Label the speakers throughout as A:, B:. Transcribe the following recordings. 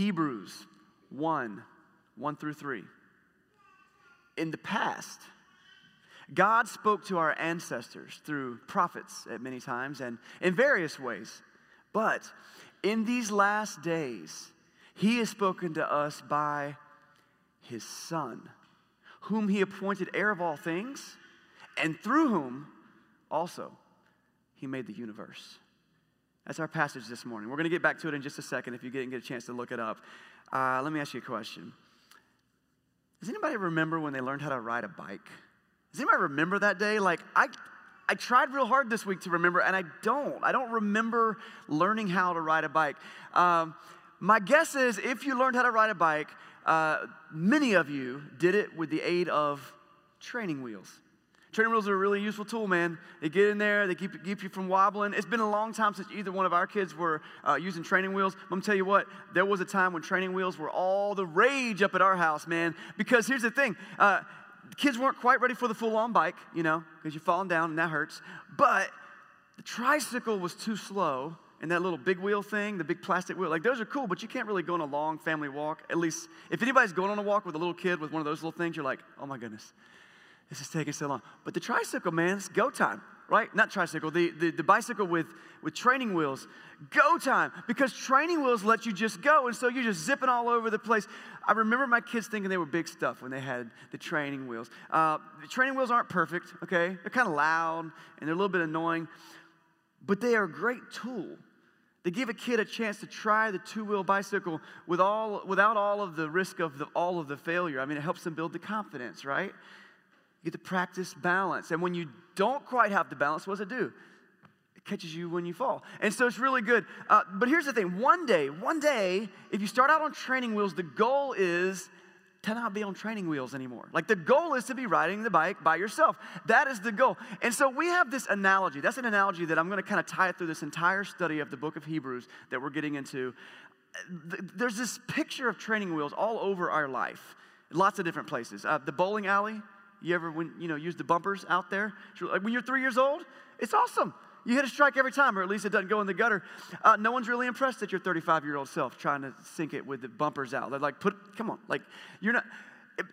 A: Hebrews 1 1 through 3. In the past, God spoke to our ancestors through prophets at many times and in various ways. But in these last days, He has spoken to us by His Son, whom He appointed heir of all things, and through whom also He made the universe. That's our passage this morning. We're going to get back to it in just a second if you didn't get a chance to look it up. Uh, let me ask you a question. Does anybody remember when they learned how to ride a bike? Does anybody remember that day? Like, I, I tried real hard this week to remember, and I don't. I don't remember learning how to ride a bike. Um, my guess is if you learned how to ride a bike, uh, many of you did it with the aid of training wheels. Training wheels are a really useful tool, man. They get in there, they keep, keep you from wobbling. It's been a long time since either one of our kids were uh, using training wheels. I'm tell you what, there was a time when training wheels were all the rage up at our house, man. Because here's the thing uh, kids weren't quite ready for the full on bike, you know, because you're falling down and that hurts. But the tricycle was too slow. And that little big wheel thing, the big plastic wheel, like those are cool, but you can't really go on a long family walk. At least, if anybody's going on a walk with a little kid with one of those little things, you're like, oh my goodness, this is taking so long. But the tricycle, man, it's go time, right? Not tricycle, the, the, the bicycle with, with training wheels, go time. Because training wheels let you just go. And so you're just zipping all over the place. I remember my kids thinking they were big stuff when they had the training wheels. Uh, the training wheels aren't perfect, okay? They're kind of loud and they're a little bit annoying, but they are a great tool. They give a kid a chance to try the two-wheel bicycle with all, without all of the risk of the, all of the failure. I mean, it helps them build the confidence, right? You get to practice balance. And when you don't quite have the balance, what does it do? It catches you when you fall. And so it's really good. Uh, but here's the thing one day, one day, if you start out on training wheels, the goal is to not be on training wheels anymore. Like the goal is to be riding the bike by yourself. That is the goal. And so we have this analogy. That's an analogy that I'm going to kind of tie it through this entire study of the book of Hebrews that we're getting into. There's this picture of training wheels all over our life, lots of different places. Uh, the bowling alley, you ever when you know use the bumpers out there? When you're three years old, it's awesome. You hit a strike every time, or at least it doesn't go in the gutter. Uh, no one's really impressed at your 35 year old self trying to sink it with the bumpers out. They're like, put, come on, like you're not.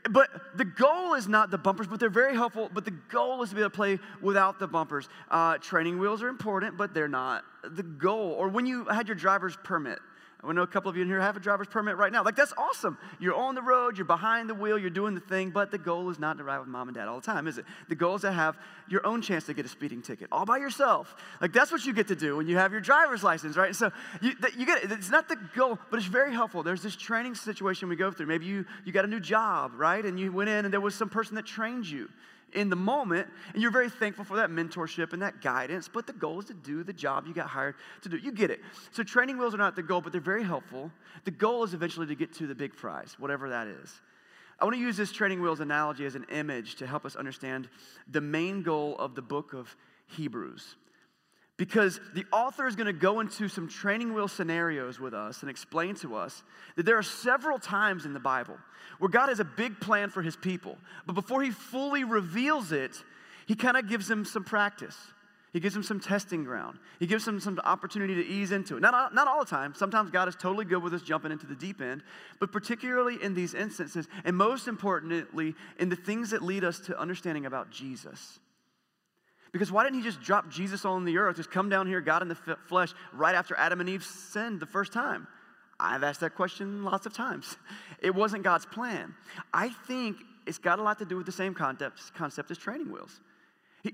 A: But the goal is not the bumpers, but they're very helpful. But the goal is to be able to play without the bumpers. Uh, training wheels are important, but they're not the goal. Or when you had your driver's permit, I know a couple of you in here have a driver's permit right now. Like, that's awesome. You're on the road, you're behind the wheel, you're doing the thing, but the goal is not to ride with mom and dad all the time, is it? The goal is to have your own chance to get a speeding ticket all by yourself. Like, that's what you get to do when you have your driver's license, right? So, you, you get it. It's not the goal, but it's very helpful. There's this training situation we go through. Maybe you, you got a new job, right? And you went in and there was some person that trained you in the moment, and you're very thankful for that mentorship and that guidance, but the goal is to do the job you got hired to do. You get it. So, training wheels are not the goal, but they're very helpful. The goal is eventually to get to the big prize, whatever that is. I want to use this training wheels analogy as an image to help us understand the main goal of the book of Hebrews because the author is going to go into some training wheel scenarios with us and explain to us that there are several times in the Bible where God has a big plan for his people. But before he fully reveals it, he kind of gives them some practice. He gives them some testing ground. He gives them some opportunity to ease into it. Not, not all the time. Sometimes God is totally good with us jumping into the deep end, but particularly in these instances, and most importantly, in the things that lead us to understanding about Jesus. Because why didn't he just drop Jesus on the earth, just come down here, God in the f- flesh, right after Adam and Eve sinned the first time? I've asked that question lots of times. It wasn't God's plan. I think it's got a lot to do with the same concept, concept as training wheels.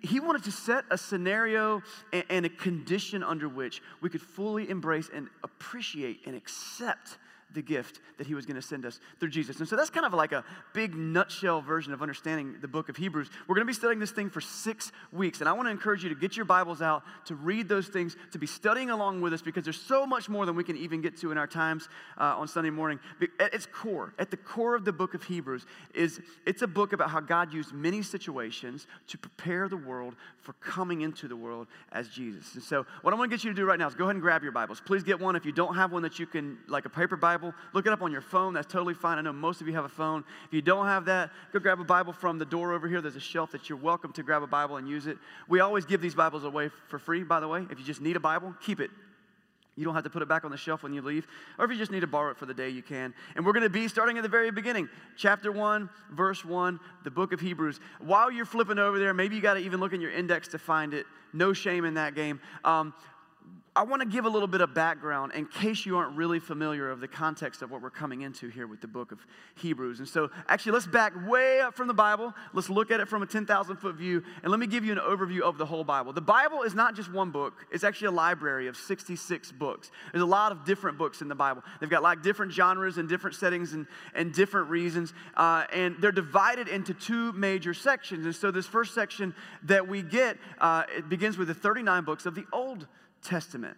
A: He, wanted to set a scenario and a condition under which we could fully embrace and appreciate and accept the gift that he was going to send us through Jesus. And so that's kind of like a big nutshell version of understanding the book of Hebrews. We're going to be studying this thing for six weeks. And I want to encourage you to get your Bibles out, to read those things, to be studying along with us because there's so much more than we can even get to in our times uh, on Sunday morning. At its core, at the core of the book of Hebrews, is it's a book about how God used many situations to prepare the world for coming into the world as Jesus. And so what I want to get you to do right now is go ahead and grab your Bibles. Please get one. If you don't have one that you can, like a paper Bible, Bible, look it up on your phone. That's totally fine. I know most of you have a phone. If you don't have that, go grab a Bible from the door over here. There's a shelf that you're welcome to grab a Bible and use it. We always give these Bibles away for free, by the way. If you just need a Bible, keep it. You don't have to put it back on the shelf when you leave. Or if you just need to borrow it for the day, you can. And we're going to be starting at the very beginning, chapter 1, verse 1, the book of Hebrews. While you're flipping over there, maybe you got to even look in your index to find it. No shame in that game. Um, I want to give a little bit of background in case you aren't really familiar of the context of what we're coming into here with the book of Hebrews. And so, actually, let's back way up from the Bible. Let's look at it from a 10,000 foot view, and let me give you an overview of the whole Bible. The Bible is not just one book, it's actually a library of 66 books. There's a lot of different books in the Bible. They've got like different genres and different settings and, and different reasons, uh, and they're divided into two major sections. And so, this first section that we get, uh, it begins with the 39 books of the Old Testament.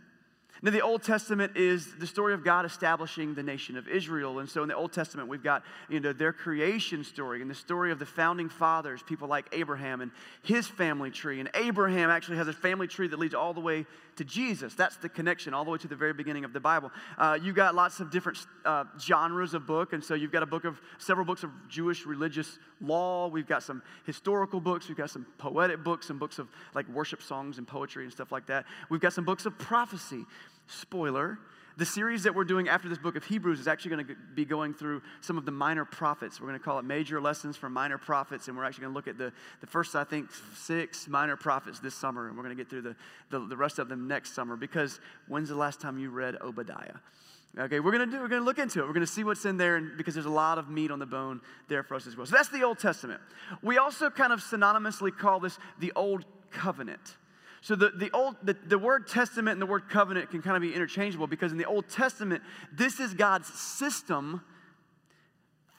A: Now, the Old Testament is the story of God establishing the nation of Israel. And so in the Old Testament, we've got you know, their creation story and the story of the founding fathers, people like Abraham and his family tree. And Abraham actually has a family tree that leads all the way to Jesus. That's the connection all the way to the very beginning of the Bible. Uh, you've got lots of different uh, genres of book. And so you've got a book of several books of Jewish religious law. We've got some historical books. We've got some poetic books, some books of like worship songs and poetry and stuff like that. We've got some books of prophecy. Spoiler. The series that we're doing after this book of Hebrews is actually going to be going through some of the minor prophets. We're going to call it Major Lessons from Minor Prophets, and we're actually going to look at the, the first, I think, six minor prophets this summer, and we're going to get through the, the, the rest of them next summer because when's the last time you read Obadiah? Okay, we're gonna do, we're gonna look into it. We're gonna see what's in there and, because there's a lot of meat on the bone there for us as well. So that's the Old Testament. We also kind of synonymously call this the Old Covenant. So the, the old the, the word testament and the word covenant can kind of be interchangeable because in the Old Testament, this is God's system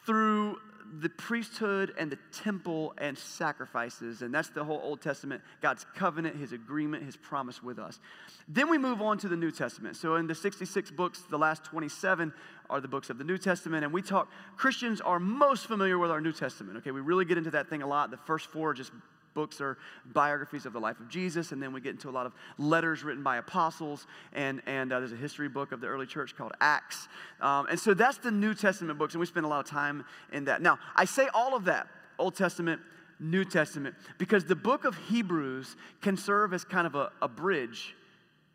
A: through the priesthood and the temple and sacrifices. And that's the whole Old Testament, God's covenant, his agreement, his promise with us. Then we move on to the New Testament. So in the 66 books, the last 27 are the books of the New Testament. And we talk, Christians are most familiar with our New Testament. Okay, we really get into that thing a lot. The first four are just books are biographies of the life of Jesus, and then we get into a lot of letters written by apostles, and, and uh, there's a history book of the early church called Acts. Um, and so that's the New Testament books, and we spend a lot of time in that. Now, I say all of that Old Testament, New Testament, because the book of Hebrews can serve as kind of a, a bridge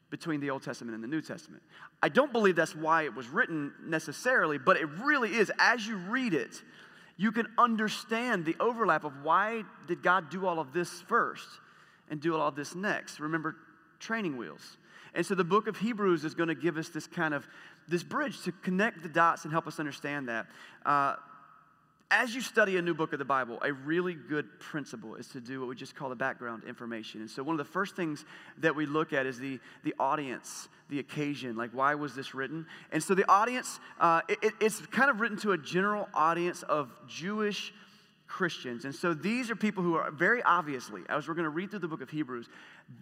A: between the Old Testament and the New Testament. I don't believe that's why it was written necessarily, but it really is. As you read it, you can understand the overlap of why did God do all of this first and do all of this next. Remember training wheels. And so the book of Hebrews is going to give us this kind of this bridge to connect the dots and help us understand that. Uh, as you study a new book of the Bible, a really good principle is to do what we just call the background information. And so, one of the first things that we look at is the, the audience, the occasion. Like, why was this written? And so, the audience, uh, it, it's kind of written to a general audience of Jewish Christians. And so, these are people who are very obviously, as we're going to read through the book of Hebrews,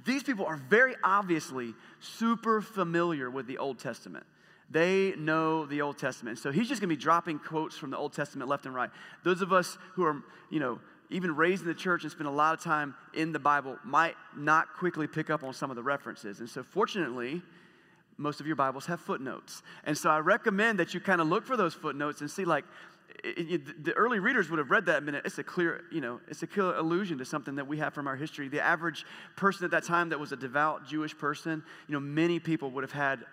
A: these people are very obviously super familiar with the Old Testament. They know the Old Testament. So he's just going to be dropping quotes from the Old Testament left and right. Those of us who are, you know, even raised in the church and spend a lot of time in the Bible might not quickly pick up on some of the references. And so, fortunately, most of your Bibles have footnotes. And so, I recommend that you kind of look for those footnotes and see, like, it, it, the early readers would have read that minute. It's a clear, you know, it's a clear allusion to something that we have from our history. The average person at that time that was a devout Jewish person, you know, many people would have had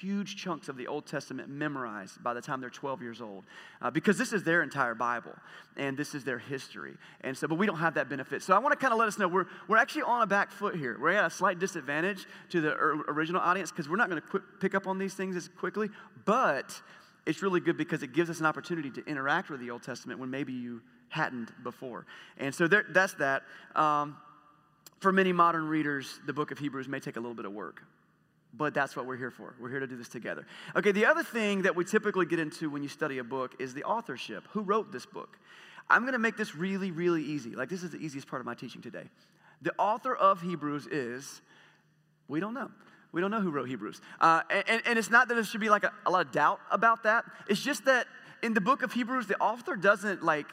A: huge chunks of the Old Testament memorized by the time they're 12 years old uh, because this is their entire Bible and this is their history. And so, but we don't have that benefit. So I want to kind of let us know we're, we're actually on a back foot here. We're at a slight disadvantage to the original audience because we're not going to pick up on these things as quickly, but it's really good because it gives us an opportunity to interact with the Old Testament when maybe you hadn't before. And so there, that's that. Um, for many modern readers, the book of Hebrews may take a little bit of work but that's what we're here for. We're here to do this together. Okay, the other thing that we typically get into when you study a book is the authorship. Who wrote this book? I'm going to make this really, really easy. Like, this is the easiest part of my teaching today. The author of Hebrews is, we don't know. We don't know who wrote Hebrews. Uh, and, and, it's not that there should be like a, a lot of doubt about that. It's just that in the book of Hebrews, the author doesn't like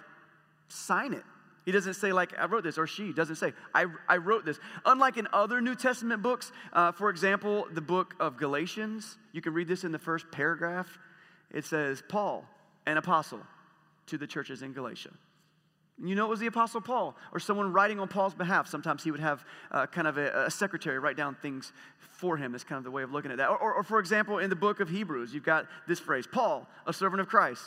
A: sign it. He doesn't say, like, I wrote this, or she doesn't say, I, I wrote this. Unlike in other New Testament books, uh, for example, the book of Galatians, you can read this in the first paragraph. It says, Paul, an apostle to the churches in Galatia. You know, it was the Apostle Paul or someone writing on Paul's behalf. Sometimes he would have uh, kind of a, a, secretary write down things for him. That's kind of the way of looking at that. Or, or, or, for example, in the book of Hebrews, you've got this phrase Paul, a servant of Christ,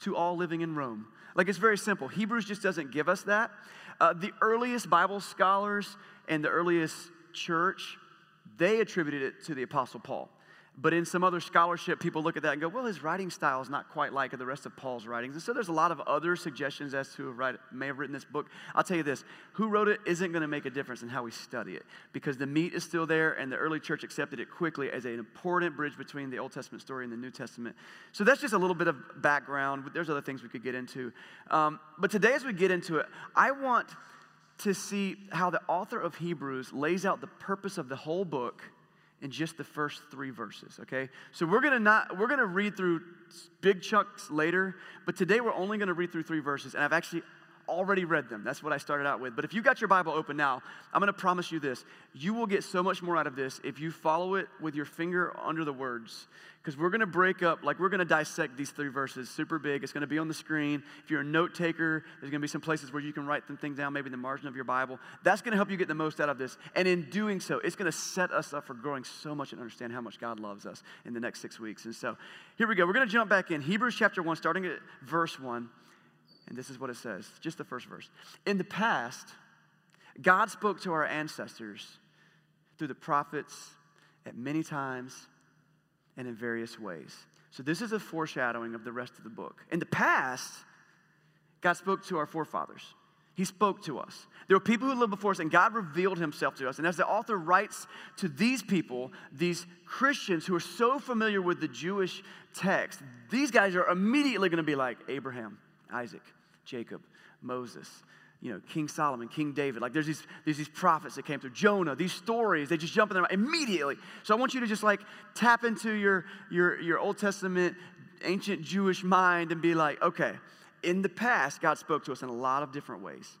A: to all living in Rome. Like it's very simple. Hebrews just doesn't give us that. Uh, the earliest Bible scholars and the earliest church, they attributed it to the Apostle Paul. But in some other scholarship, people look at that and go, well, his writing style is not quite like the rest of Paul's writings. And so there's a lot of other suggestions as to who write, may have written this book. I'll tell you this who wrote it isn't going to make a difference in how we study it because the meat is still there, and the early church accepted it quickly as an important bridge between the Old Testament story and the New Testament. So that's just a little bit of background. There's other things we could get into. Um, but today, as we get into it, I want to see how the author of Hebrews lays out the purpose of the whole book in just the first three verses, okay? So we're gonna not, we're gonna read through big chunks later, but today we're only gonna read through three verses, and I've actually already read them. That's what I started out with. But if you got your Bible open now, I'm going to promise you this. You will get so much more out of this if you follow it with your finger under the words. Because we're going to break up, like we're going to dissect these three verses super big. It's going to be on the screen. If you're a note taker, there's going to be some places where you can write things down, maybe in the margin of your Bible. That's going to help you get the most out of this. And in doing so, it's going to set us up for growing so much and understand how much God loves us in the next six weeks. And so here we go. We're going to jump back in. Hebrews chapter 1, starting at verse 1. And this is what it says, just the first verse. In the past, God spoke to our ancestors through the prophets at many times and in various ways. So, this is a foreshadowing of the rest of the book. In the past, God spoke to our forefathers. He spoke to us. There were people who lived before us, and God revealed himself to us. And as the author writes to these people, these Christians who are so familiar with the Jewish text, these guys are immediately going to be like Abraham, Isaac, Jacob, Moses, you know, King Solomon, King David. Like there's these, there's these prophets that came through. Jonah, these stories, they just jump in there immediately. So I want you to just like tap into your, your, your Old Testament, ancient Jewish mind and be like, okay, in the past, God spoke to us in a lot of different ways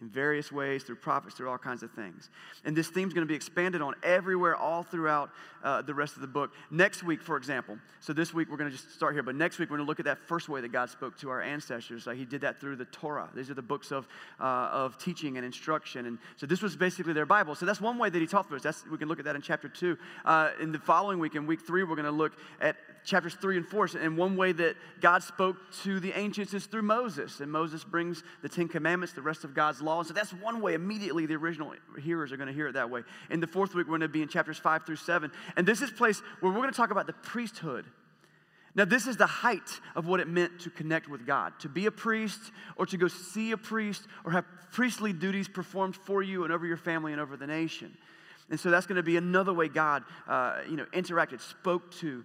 A: in various ways through prophets, through all kinds of things. And this theme is going to be expanded on everywhere, all throughout uh, the rest of the book. Next week, for example, so this week we're going to just start here, but next week we're going to look at that first way that God spoke to our ancestors. he did that through the Torah. These are the books of, uh, of teaching and instruction. And so this was basically their Bible. So that's one way that he taught for us. That's, we can look at that in chapter two. Uh, in the following week, in week three, we're going to look at chapters three and four. And one way that God spoke to the ancients is through Moses. And Moses brings the Ten Commandments, the rest of God's law. And so that's one way immediately the original hearers are going to hear it that way. In the fourth week, we're going to be in chapters five through seven. And this is place where we're going to talk about the priesthood. Now, this is the height of what it meant to connect with God, to be a priest or to go see a priest or have priestly duties performed for you and over your family and over the nation. And so that's going to be another way God, uh, you know, interacted, spoke to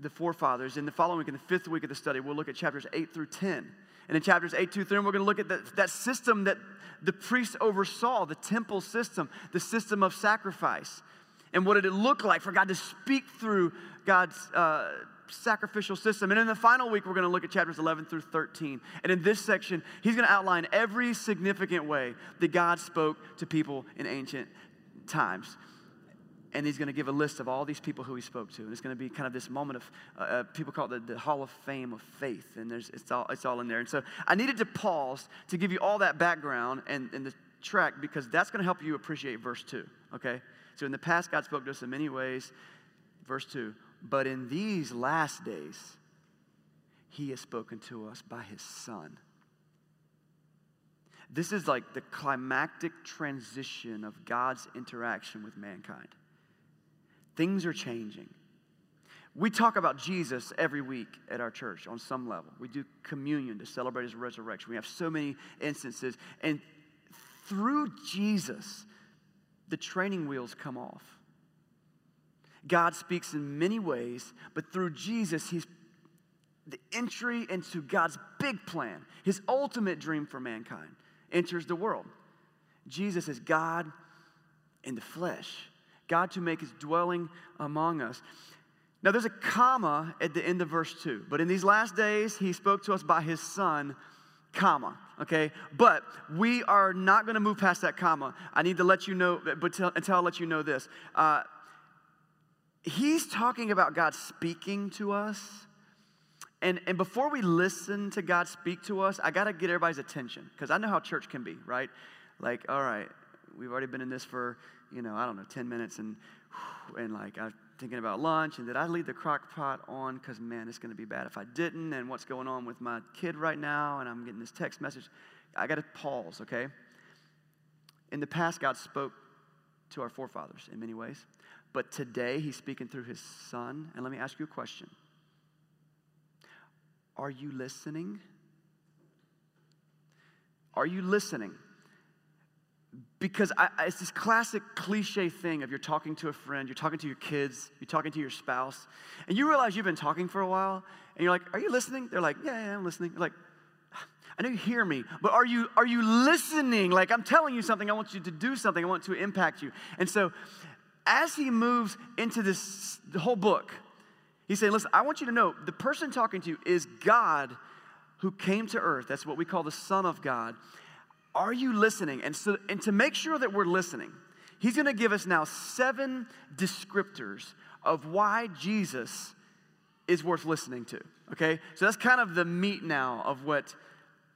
A: the forefathers. In the following week, in the fifth week of the study, we'll look at chapters 8 through 10. And in chapters 8 through 10, we're going to look at that, that system that the priests oversaw, the temple system, the system of sacrifice. And what did it look like for God to speak through God's uh, sacrificial system? And in the final week, we're going to look at chapters 11 through 13. And in this section, he's going to outline every significant way that God spoke to people in ancient times and he's going to give a list of all these people who he spoke to. And it's going to be kind of this moment of, uh, uh, people call it the, the, Hall of Fame of faith. And there's, it's, all, it's all in there. And so I needed to pause to give you all that background and, and the track because that's going to help you appreciate verse 2, okay? So in the past, God spoke to us in many ways. Verse 2, but in these last days, he has spoken to us by his son. This is like the climactic transition of God's interaction with mankind. Things are changing. We talk about Jesus every week at our church on some level. We do communion to celebrate his resurrection. We have so many instances. And through Jesus, the training wheels come off. God speaks in many ways, but through Jesus, he's the entry into God's big plan, his ultimate dream for mankind, enters the world. Jesus is God in the flesh. God to make his dwelling among us. Now, there's a comma at the end of verse 2, but in these last days, he spoke to us by his son, comma, okay? But we are not going to move past that comma. I need to let you know, but till, until I let you know this. Uh, he's talking about God speaking to us And, and before we listen to God speak to us, I got to get everybody's attention because I know how church can be, right? Like, all right, we've already been in this for, you know, I don't know, 10 minutes, and, and like, I'm thinking about lunch, and did I leave the crock pot on? Because, man, it's going to be bad if I didn't, and what's going on with my kid right now, and I'm getting this text message. I got to pause, okay? In the past, God spoke to our forefathers in many ways, but today, He's speaking through His Son. And let me ask you a question Are you listening? Are you listening? Because I, it's this classic cliche thing of you're talking to a friend, you're talking to your kids, you're talking to your spouse, and you realize you've been talking for a while, and you're like, "Are you listening?" They're like, "Yeah, yeah, I'm listening." You're like, I know you hear me, but are you are you listening? Like I'm telling you something, I want you to do something, I want to impact you. And so, as he moves into this whole book, he's saying, "Listen, I want you to know the person talking to you is God." Who came to earth? That's what we call the Son of God are you listening? And, so, and to make sure that we're listening, he's going to give us now seven descriptors of why Jesus is worth listening to. Okay? So that's kind of the meat now of what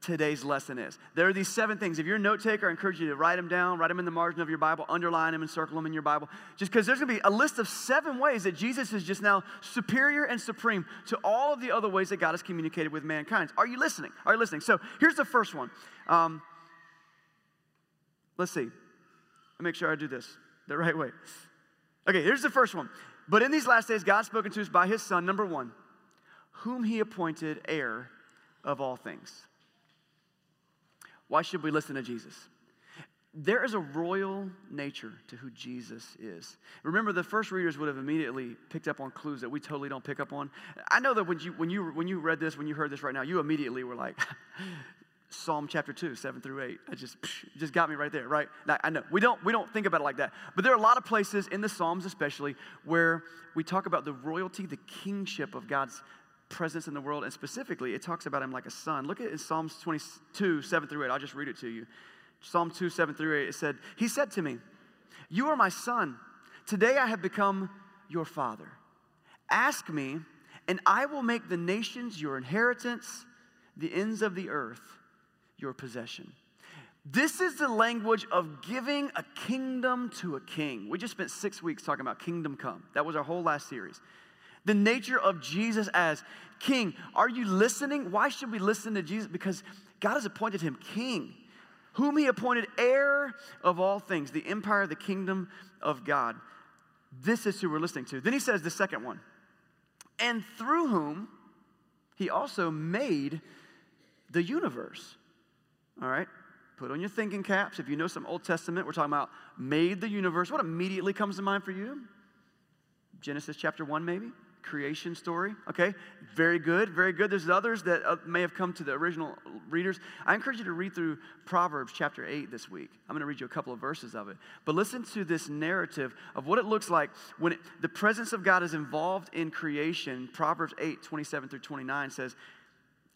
A: today's lesson is. There are these seven things. If you're a note taker, I encourage you to write them down, write them in the margin of your Bible, underline them and circle them in your Bible. Just because there's going to be a list of seven ways that Jesus is just now superior and supreme to all of the other ways that God has communicated with mankind. Are you listening? Are you listening? So here's the first one. Um, Let's see. Let me make sure I do this the right way. Okay, here's the first one. But in these last days, God spoken to us by his Son, number one, whom he appointed heir of all things. Why should we listen to Jesus? There is a royal nature to who Jesus is. Remember, the first readers would have immediately picked up on clues that we totally don't pick up on. I know that when you, when you, when you read this, when you heard this right now, you immediately were like, Psalm chapter 2, 7 through 8. It just, just got me right there, right? Now, I know we don't, we don't think about it like that. But there are a lot of places in the Psalms, especially, where we talk about the royalty, the kingship of God's presence in the world. And specifically, it talks about him like a son. Look at Psalms 22, 7 through 8. I'll just read it to you. Psalm 2, 7 through 8. It said, He said to me, You are my son. Today I have become your father. Ask me, and I will make the nations your inheritance, the ends of the earth your possession. This is the language of giving a kingdom to a king. We just spent six weeks talking about kingdom come. That was our whole last series. The nature of Jesus as king. Are you listening? Why should we listen to Jesus? Because God has appointed him king, whom he appointed heir of all things, the empire, the kingdom of God. This is who we're listening to. Then he says the second one, and through whom he also made the universe. All right? Put on your thinking caps. If you know some Old Testament, we're talking about made the universe. What immediately comes to mind for you? Genesis chapter 1, maybe? Creation story. Okay? Very good, very good. There's others that uh, may have come to the original readers. I encourage you to read through Proverbs chapter 8 this week. I'm going to read you a couple of verses of it. But listen to this narrative of what it looks like when it, the presence of God is involved in creation. Proverbs 8, 27 through 29 says,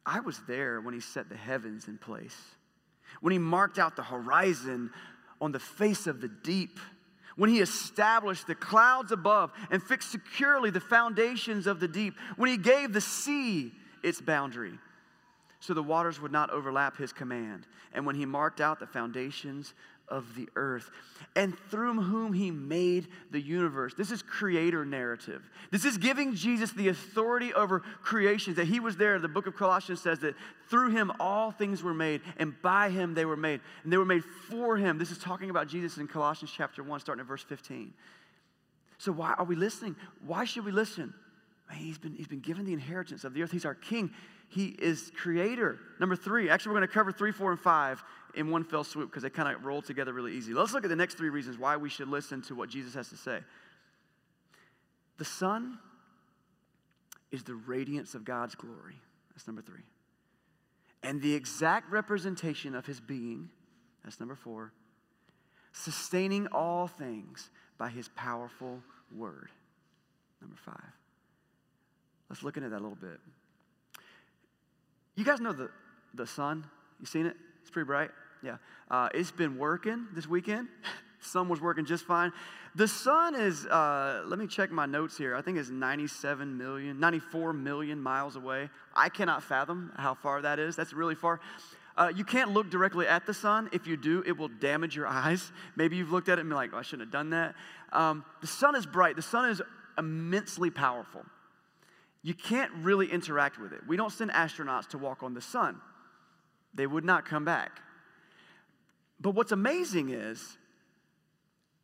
A: I was there when he set the heavens in place when he marked out the horizon on the face of the deep, when he established the clouds above and fixed securely the foundations of the deep, when he gave the sea its boundary so the waters would not overlap his command, and when he marked out the foundations of the earth, and through whom he made the universe. This is creator narrative. This is giving Jesus the authority over creation, that he was there. The book of Colossians says that through him all things were made, and by him they were made, and they were made for him. This is talking about Jesus in Colossians chapter 1, starting at verse 15. So, why are we listening? Why should we listen? He's, been, he's been given the inheritance of the earth. He's our king. He is creator. Number three, actually, we're going to cover three, four, and five in one fell swoop because they kind of roll together really easy. Let's look at the next three reasons why we should listen to what Jesus has to say. The Son is the radiance of God's glory. That's number three. And the exact representation of his being. That's number four. Sustaining all things by his powerful word. Number five. Let's look into that a little bit. You guys know the, the sun? You seen it? It's pretty bright. Yeah. Uh, it's been working this weekend. sun was working just fine. The sun is, uh, let me check my notes here. I think it's 97 million, 94 million miles away. I cannot fathom how far that is. That's really far. Uh, you can't look directly at the sun. If you do, it will damage your eyes. Maybe you've looked at it and been like, oh, I shouldn't have done that. Um, the sun is bright, the sun is immensely powerful. You can't really interact with it. We don't send astronauts to walk on the sun, they would not come back. But what's amazing is,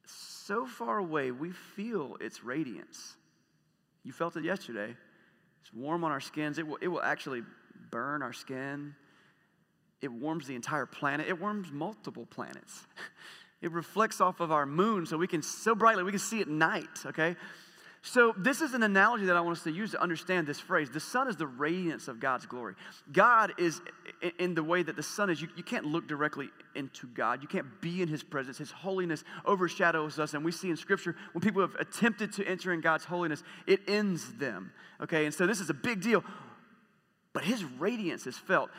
A: so far away, we feel its radiance. You felt it yesterday. It's warm on our skins. It will, it will actually burn our skin. It warms the entire planet. It warms multiple planets. It reflects off of our moon so we can so brightly we can see at night, okay? So, this is an analogy that I want us to use to understand this phrase. The sun is the radiance of God's glory. God is in the way that the sun is. You, you can't look directly into God, you can't be in His presence. His holiness overshadows us. And we see in Scripture when people have attempted to enter in God's holiness, it ends them. Okay, and so this is a big deal. But His radiance is felt.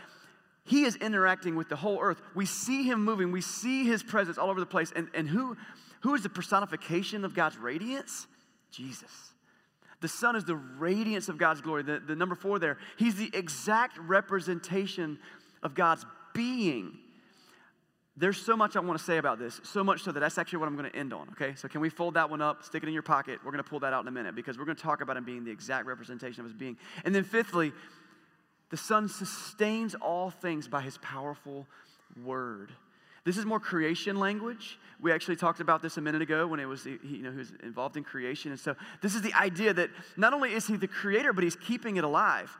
A: He is interacting with the whole earth. We see him moving, we see his presence all over the place. And, and who, who is the personification of God's radiance? Jesus. The Son is the radiance of God's glory. The, the number four there, he's the exact representation of God's being. There's so much I want to say about this, so much so that that's actually what I'm going to end on, okay? So, can we fold that one up, stick it in your pocket? We're going to pull that out in a minute because we're going to talk about him being the exact representation of his being. And then, fifthly, the Son sustains all things by his powerful word. This is more creation language. We actually talked about this a minute ago when it was, you know, he was involved in creation. And so this is the idea that not only is he the creator, but he's keeping it alive.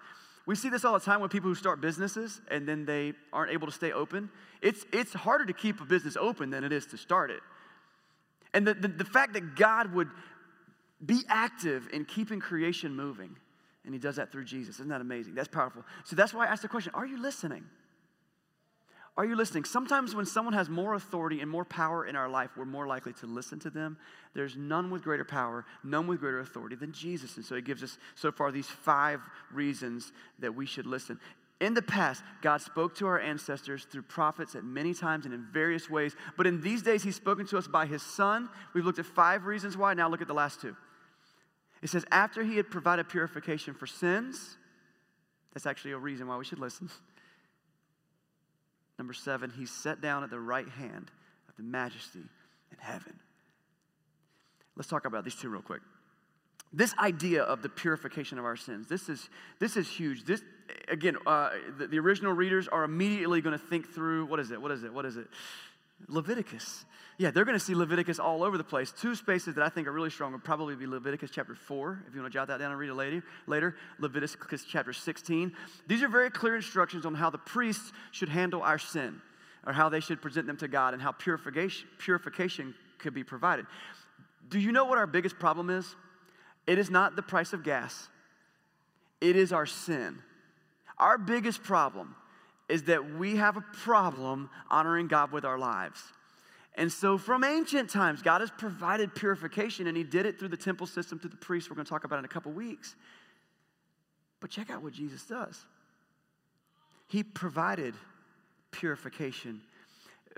A: We see this all the time with people who start businesses and then they aren't able to stay open. It's, it's harder to keep a business open than it is to start it. And the, the, the fact that God would be active in keeping creation moving and he does that through Jesus. Isn't that amazing? That's powerful. So that's why I asked the question Are you listening? Are you listening? Sometimes when someone has more authority and more power in our life, we're more likely to listen to them. There's none with greater power, none with greater authority than Jesus. And so he gives us so far these five reasons that we should listen. In the past, God spoke to our ancestors through prophets at many times and in various ways. But in these days, He's spoken to us by His Son. We've looked at five reasons why. Now look at the last two. It says, after he had provided purification for sins, that's actually a reason why we should listen. Number seven, he's set down at the right hand of the majesty in heaven. Let's talk about these two real quick. This idea of the purification of our sins, this is, this is huge. This, again, uh, the, the original readers are immediately going to think through what is it? What is it? What is it? Leviticus. Yeah, they're going to see Leviticus all over the place. Two spaces that I think are really strong would probably be Leviticus chapter 4, if you want to jot that down and read it later. later. Leviticus chapter 16. These are very clear instructions on how the priests should handle our sin, or how they should present them to God, and how purification, purification could be provided. Do you know what our biggest problem is? It is not the price of gas, it is our sin. Our biggest problem is that we have a problem honoring God with our lives. And so, from ancient times, God has provided purification, and He did it through the temple system, through the priests. We're going to talk about in a couple weeks. But check out what Jesus does He provided purification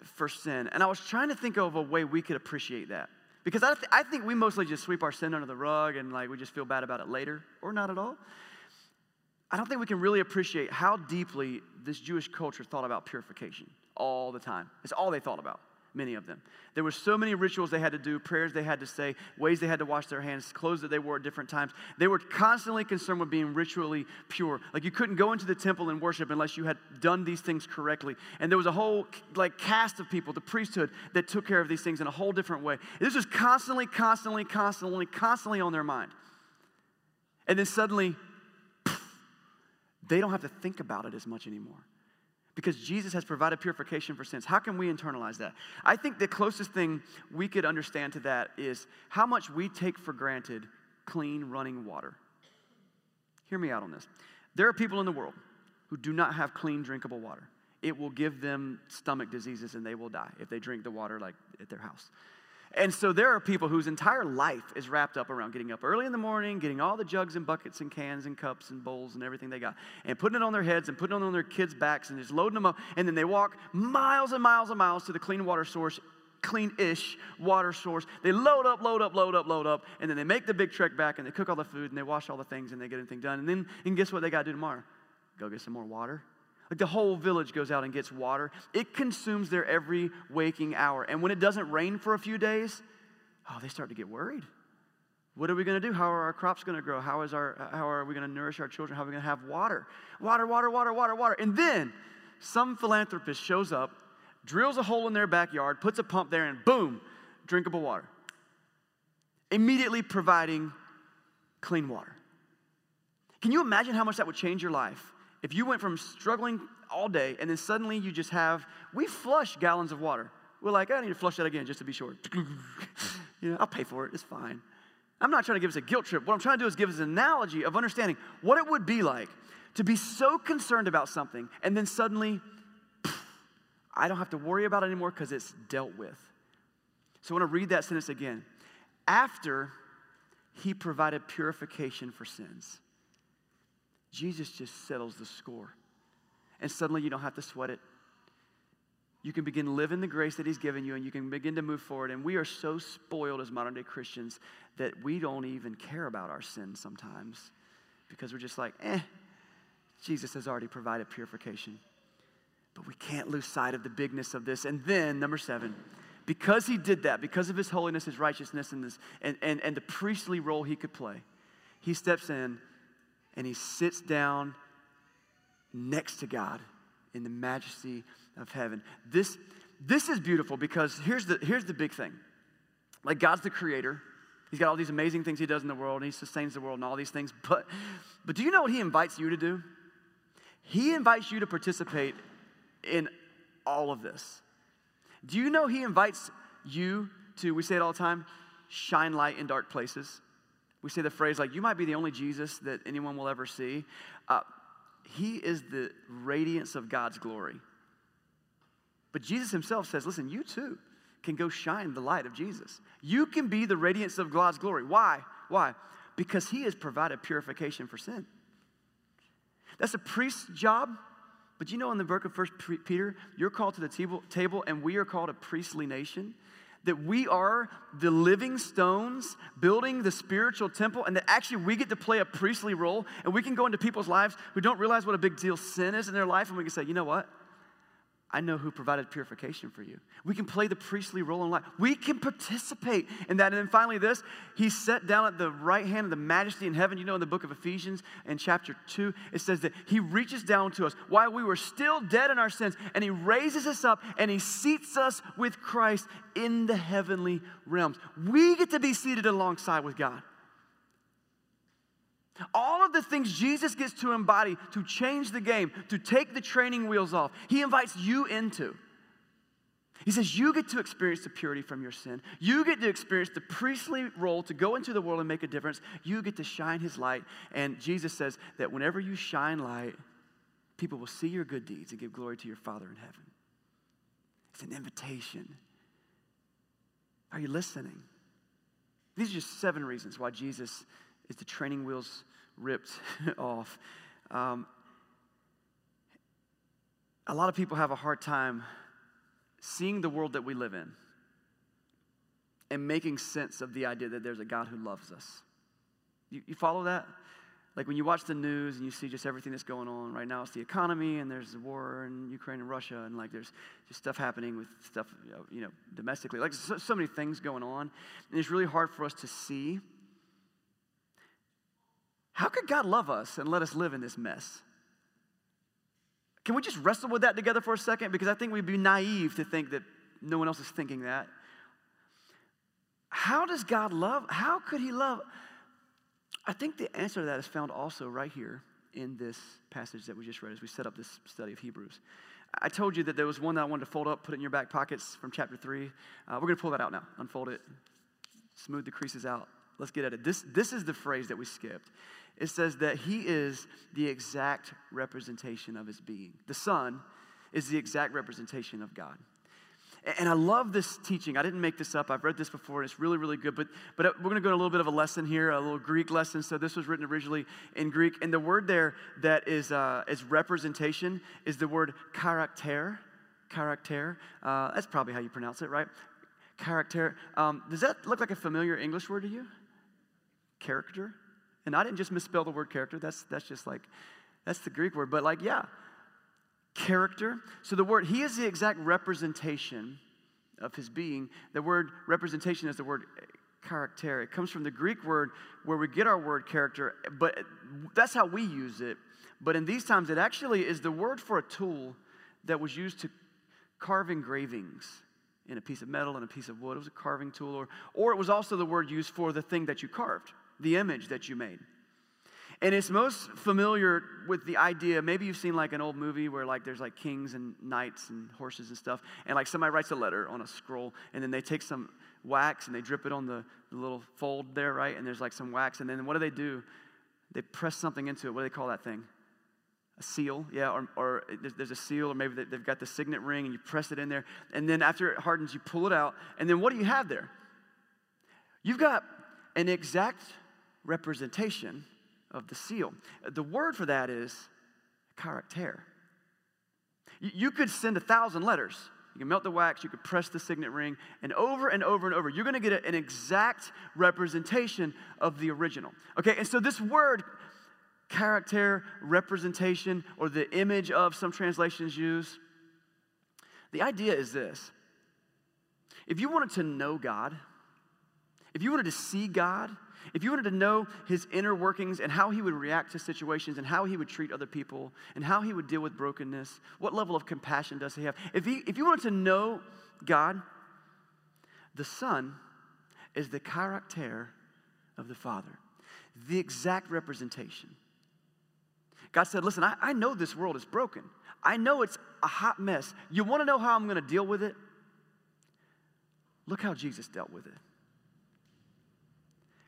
A: for sin. And I was trying to think of a way we could appreciate that. Because I, th- I think we mostly just sweep our sin under the rug and like we just feel bad about it later, or not at all. I don't think we can really appreciate how deeply this Jewish culture thought about purification all the time. It's all they thought about, many of them. There were so many rituals they had to do, prayers they had to say, ways they had to wash their hands, clothes that they wore at different times. They were constantly concerned with being ritually pure. Like you couldn't go into the temple and worship unless you had done these things correctly. And there was a whole like cast of people, the priesthood, that took care of these things in a whole different way. This was constantly, constantly, constantly, constantly on their mind. And then suddenly they don't have to think about it as much anymore because Jesus has provided purification for sins. How can we internalize that? I think the closest thing we could understand to that is how much we take for granted clean running water. Hear me out on this. There are people in the world who do not have clean drinkable water. It will give them stomach diseases and they will die if they drink the water like at their house. And so there are people whose entire life is wrapped up around getting up early in the morning, getting all the jugs and buckets and cans and cups and bowls and everything they got, and putting it on their heads and putting it on their kids' backs and just loading them up. And then they walk miles and miles and miles to the clean water source clean ish water source. They load up, load up, load up, load up, and then they make the big trek back and they cook all the food and they wash all the things and they get everything done. And then, and guess what they got to do tomorrow? Go get some more water. Like the whole village goes out and gets water. It consumes their every waking hour. And when it doesn't rain for a few days, oh, they start to get worried. What are we going to do? How are our crops going to grow? How, is our, how are we going to nourish our children? How are we going to have water? Water, water, water, water, water. And then some philanthropist shows up, drills a hole in their backyard, puts a pump there, and boom, drinkable water. Immediately providing clean water. Can you imagine how much that would change your life if you went from struggling all day and then suddenly you just have, we flush gallons of water. We're like, I need to flush that again just to be sure. you know, I'll pay for it, it's fine. I'm not trying to give us a guilt trip. What I'm trying to do is give us an analogy of understanding what it would be like to be so concerned about something and then suddenly, I don't have to worry about it anymore because it's dealt with. So I want to read that sentence again. After he provided purification for sins, Jesus just settles the score. And suddenly you don't have to sweat it you can begin living the grace that He's given you and you can begin to move forward. And we are so spoiled as modern day Christians that we don't even care about our sins sometimes because we're just like, eh, Jesus has already provided purification. But we can't lose sight of the bigness of this. And then, number seven, because He did that, because of His holiness, His righteousness, and, this, and, and, and the priestly role He could play, He steps in and He sits down next to God in the majesty of heaven. This, this is beautiful because here's the, here's the big thing. Like, God's the creator. He's got all these amazing things he does in the world, and he sustains the world and all these things. But, but do you know what he invites you to do? He invites you to participate in all of this. Do you know he invites you to, we say it all the time, shine light in dark places? We say the phrase like, you might be the only Jesus that anyone will ever see. Uh, he is the radiance of God's glory. But Jesus himself says, listen, you too can go shine the light of Jesus. You can be the radiance of God's glory. Why? Why? Because he has provided purification for sin. That's a priest's job. But you know, in the book of First Peter, you're called to the table, table, and we are called a priestly nation. That we are the living stones building the spiritual temple, and that actually we get to play a priestly role, and we can go into people's lives who don't realize what a big deal sin is in their life, and we can say, you know what? I know who provided purification for you. We can play the priestly role in life. We can participate in that. And then finally, this, he sat down at the right hand of the majesty in heaven. You know, in the book of Ephesians, in chapter 2, it says that he reaches down to us while we were still dead in our sins, and he raises us up and he seats us with Christ in the heavenly realms. We get to be seated alongside with God. All of the things Jesus gets to embody to change the game, to take the training wheels off, he invites you into. He says, You get to experience the purity from your sin. You get to experience the priestly role to go into the world and make a difference. You get to shine his light. And Jesus says that whenever you shine light, people will see your good deeds and give glory to your Father in heaven. It's an invitation. Are you listening? These are just seven reasons why Jesus is the training wheels ripped off. Um, a lot of people have a hard time seeing the world that we live in and making sense of the idea that there's a God who loves us. You, you follow that? Like when you watch the news and you see just everything that's going on right now, it's the economy and there's the war in Ukraine and Russia and like there's just stuff happening with stuff, you know, domestically. Like so, so many things going on. And it's really hard for us to see how could God love us and let us live in this mess? Can we just wrestle with that together for a second? Because I think we'd be naive to think that no one else is thinking that. How does God love? How could He love? I think the answer to that is found also right here in this passage that we just read as we set up this study of Hebrews. I told you that there was one that I wanted to fold up, put it in your back pockets from chapter 3. Uh, we're going to pull that out now, unfold it, smooth the creases out. Let's get at it. This, this is the phrase that we skipped it says that he is the exact representation of his being. The Son is the exact representation of God. And I love this teaching. I didn't make this up. I've read this before, and it's really, really good. But, but we're going to go to a little bit of a lesson here, a little Greek lesson. So this was written originally in Greek. And the word there that is, uh, is representation is the word character. Character. Uh, that's probably how you pronounce it, right? Character. Um, does that look like a familiar English word to you? Character? And I didn't just misspell the word character. That's, that's just like, that's the Greek word. But like, yeah, character. So the word, he is the exact representation of his being. The word representation is the word character. It comes from the Greek word where we get our word character, but that's how we use it. But in these times, it actually is the word for a tool that was used to carve engravings in a piece of metal and a piece of wood. It was a carving tool, or, or it was also the word used for the thing that you carved, the image that you made. And it's most familiar with the idea, maybe you've seen like an old movie where like there's like kings and knights and horses and stuff, and like somebody writes a letter on a scroll, and then they take some wax and they drip it on the, the little fold there, right? And there's like some wax, and then what do they do? They press something into it. What do they call that thing? a seal, yeah, or, or there's a seal, or maybe they've got the signet ring and you press it in there. And then after it hardens, you pull it out. And then what do you have there? You've got an exact representation of the seal. The word for that is character. You could send a thousand letters. You can melt the wax, you could press the signet ring, and over and over and over, you're going to get an exact representation of the original. Okay, and so this word, character, representation, or the image of some translations use, the idea is this. If you wanted to know God, if you wanted to see God, if you wanted to know his inner workings and how he would react to situations and how he would treat other people and how he would deal with brokenness, what level of compassion does he have? If, he, if you wanted to know God, the Son is the character of the Father, the exact representation. God said, Listen, I, I know this world is broken. I know it's a hot mess. You want to know how I'm going to deal with it? Look how Jesus dealt with it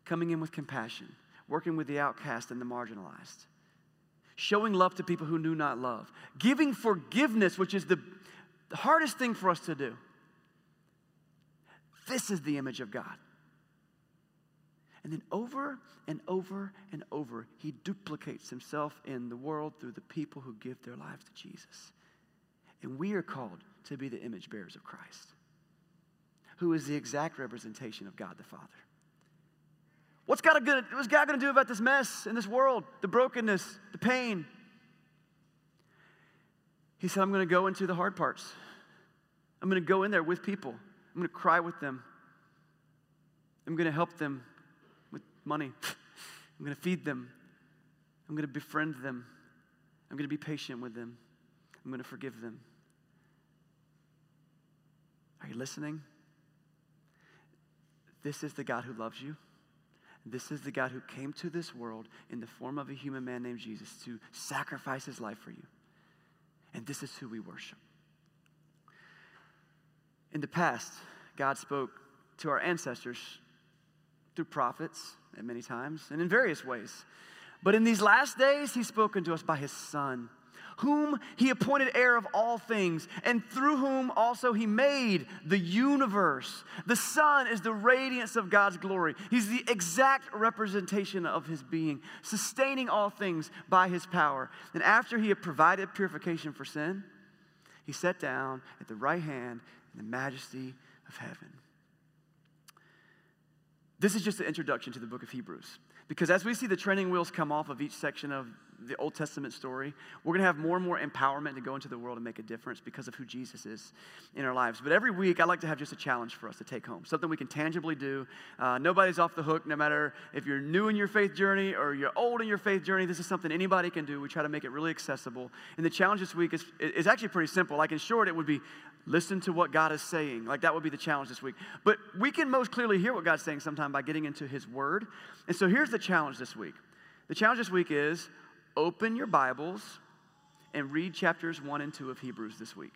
A: coming in with compassion, working with the outcast and the marginalized, showing love to people who knew not love, giving forgiveness, which is the the hardest thing for us to do. This is the image of God. And then over and over and over, he duplicates himself in the world through the people who give their lives to Jesus. And we are called to be the image bearers of Christ, who is the exact representation of God the Father. What's God gonna, what's God gonna do about this mess in this world, the brokenness, the pain? He said, I'm gonna go into the hard parts. I'm gonna go in there with people. I'm gonna cry with them. I'm gonna help them with money. I'm gonna feed them. I'm gonna befriend them. I'm gonna be patient with them. I'm gonna forgive them. Are you listening? This is the God who loves you. This is the God who came to this world in the form of a human man named Jesus to sacrifice his life for you. And this is who we worship. In the past, God spoke to our ancestors through prophets at many times and in various ways. But in these last days, he's spoken to us by his son whom he appointed heir of all things, and through whom also he made the universe. The Son is the radiance of God's glory. He's the exact representation of his being, sustaining all things by his power. And after he had provided purification for sin, he sat down at the right hand in the majesty of heaven. This is just an introduction to the book of Hebrews. Because as we see the training wheels come off of each section of the Old Testament story, we're going to have more and more empowerment to go into the world and make a difference because of who Jesus is in our lives. But every week, I like to have just a challenge for us to take home, something we can tangibly do. Uh, nobody's off the hook, no matter if you're new in your faith journey or you're old in your faith journey. This is something anybody can do. We try to make it really accessible. And the challenge this week is, is actually pretty simple. Like in short, it would be listen to what God is saying. Like that would be the challenge this week. But we can most clearly hear what God's saying sometime by getting into His Word. And so here's the challenge this week. The challenge this week is open your Bibles and read chapters 1 and 2 of Hebrews this week.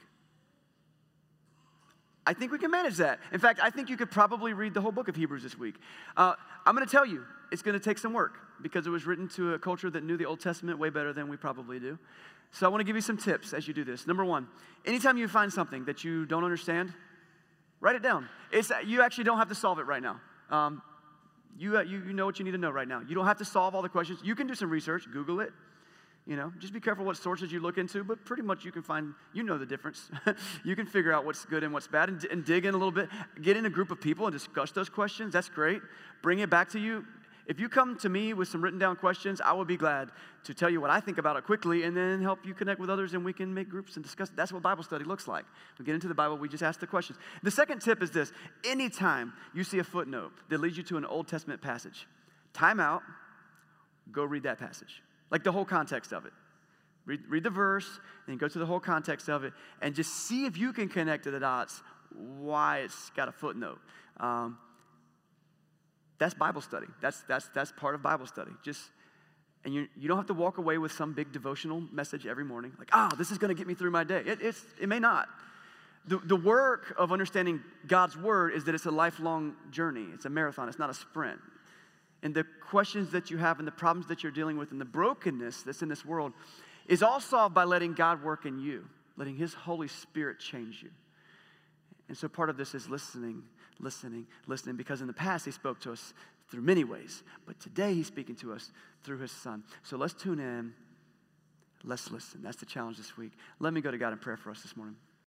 A: I think we can manage that. In fact, I think you could probably read the whole book of Hebrews this week. Uh, I'm going to tell you, it's going to take some work because it was written to a culture that knew the Old Testament way better than we probably do. So I want to give you some tips as you do this. Number one, anytime you find something that you don't understand, write it down. It's, you actually don't have to solve it right now. Um, you, uh, you, you know what you need to know right now. You don't have to solve all the questions. You can do some research, Google it. You know, just be careful what sources you look into, but pretty much you can find, you know the difference. you can figure out what's good and what's bad and, and dig in a little bit. Get in a group of people and discuss those questions. That's great. Bring it back to you. If you come to me with some written down questions, I will be glad to tell you what I think about it quickly and then help you connect with others and we can make groups and discuss. That's what Bible study looks like. We get into the Bible, we just ask the questions. The second tip is this anytime you see a footnote that leads you to an Old Testament passage, time out, go read that passage, like the whole context of it. Read, read the verse and go to the whole context of it and just see if you can connect to the dots why it's got a footnote. Um, that's Bible study. That's, that's, that's part of Bible study. Just, and you, you don't have to walk away with some big devotional message every morning, like, oh, this is going to get me through my day. It, it's, it may not. The, the work of understanding God's word is that it's a lifelong journey, it's a marathon, it's not a sprint. And the questions that you have and the problems that you're dealing with and the brokenness that's in this world is all solved by letting God work in you, letting His Holy Spirit change you. And so part of this is listening listening, listening, because in the past he spoke to us through many ways, but today he's speaking to us through his son. So let's tune in. Let's listen. That's the challenge this week. Let me go to God in prayer for us this morning.